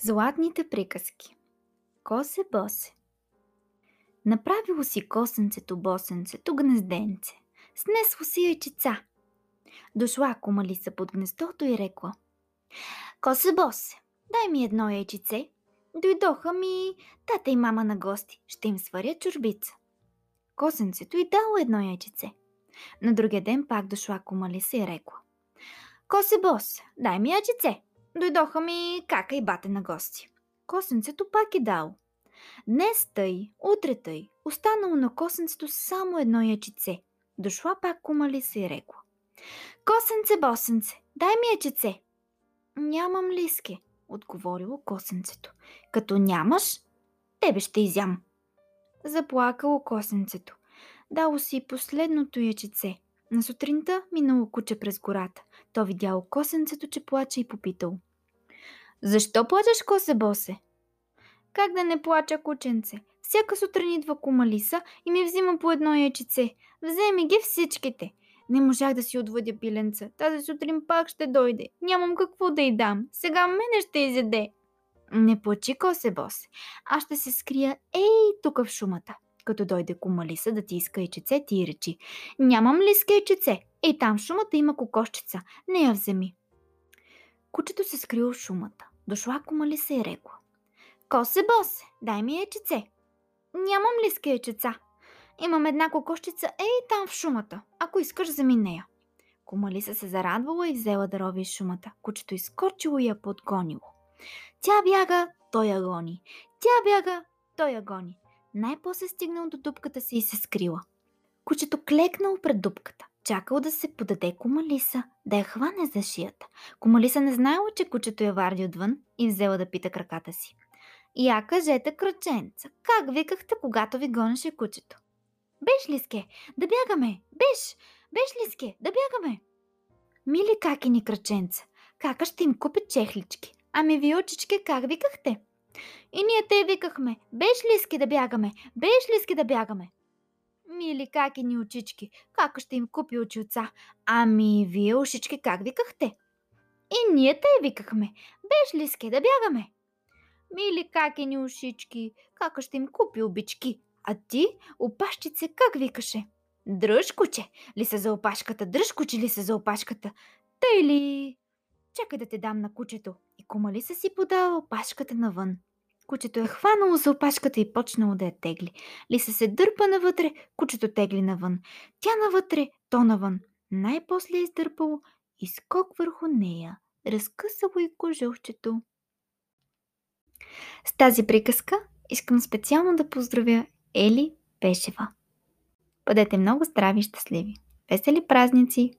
Златните приказки Косе босе Направило си косенцето босенцето гнезденце. Снесло си яйчеца. Дошла кумалиса под гнездото и рекла Косе босе, дай ми едно яйчеце. Дойдоха ми тата и мама на гости. Ще им сваря чурбица. Косенцето и дало едно яйчеце. На другия ден пак дошла кумалиса и рекла Косе босе, дай ми яйчеце. Дойдоха ми кака и бате на гости. Косенцето пак е дал. Днес тъй, утре тъй, останало на косенцето само едно ячице. Дошла пак кумали се и рекла. Косенце, босенце, дай ми ячице. Нямам лиски, отговорило косенцето. Като нямаш, тебе ще изям. Заплакало косенцето. Дало си последното ячице. На сутринта минало куче през гората. То видяло косенцето, че плаче и попитало. Защо плачеш, косе босе? Как да не плача, кученце? Всяка сутрин идва кумалиса и ми взима по едно яйчице. Вземи ги всичките. Не можах да си отводя пиленца. Тази сутрин пак ще дойде. Нямам какво да й дам. Сега мене ще изяде. Не плачи, косе босе. Аз ще се скрия ей тук в шумата. Като дойде кумалиса да ти иска яйчице, ти речи. Нямам ли яйчице? Ей там в шумата има кокошчица. Не я вземи. Кучето се скрило в шумата. Дошла кумали се и рекла. Косе босе, дай ми яйчеце. Нямам ли яйчеца? Имам една кокошчица ей там в шумата. Ако искаш, вземи нея. Кумалиса се зарадвала и взела да рови шумата. Кучето изкочило и я подгонило. Тя бяга, той я гони. Тя бяга, той я гони. Най-после стигнал до дупката си и се скрила. Кучето клекнало пред дупката. Чакал да се подаде Комалиса, да я хване за шията. Комалиса не знаела, че кучето я варди отвън и взела да пита краката си. Я кажете, кръченца, как викахте, когато ви гонеше кучето? Беш, Лиске, да бягаме! Беш! Беш, Лиске, да бягаме! Мили какини кръченца, кака ще им купи чехлички. Ами ви, очички, как викахте? И ние те викахме, беш, Лиски, да бягаме! Беш, Лиски, да бягаме! Мили какини очички, как ще им купи очилца? Ами, вие ушички как викахте? И ние те викахме. Беш ли ске да бягаме? Мили какини ушички, как ще им купи обички? А ти, опашчице, как викаше? Дръж, куче, ли се за опашката? Дръж, куче, ли се за опашката? Тъй ли? Чакай да те дам на кучето. И комали са си подала опашката навън. Кучето е хванало за опашката и почнало да я тегли. Лиса се дърпа навътре, кучето тегли навън. Тя навътре, то навън. Най-после е издърпало и скок върху нея. Разкъсало и кожухчето. С тази приказка искам специално да поздравя Ели Пешева. Бъдете много здрави и щастливи! Весели празници!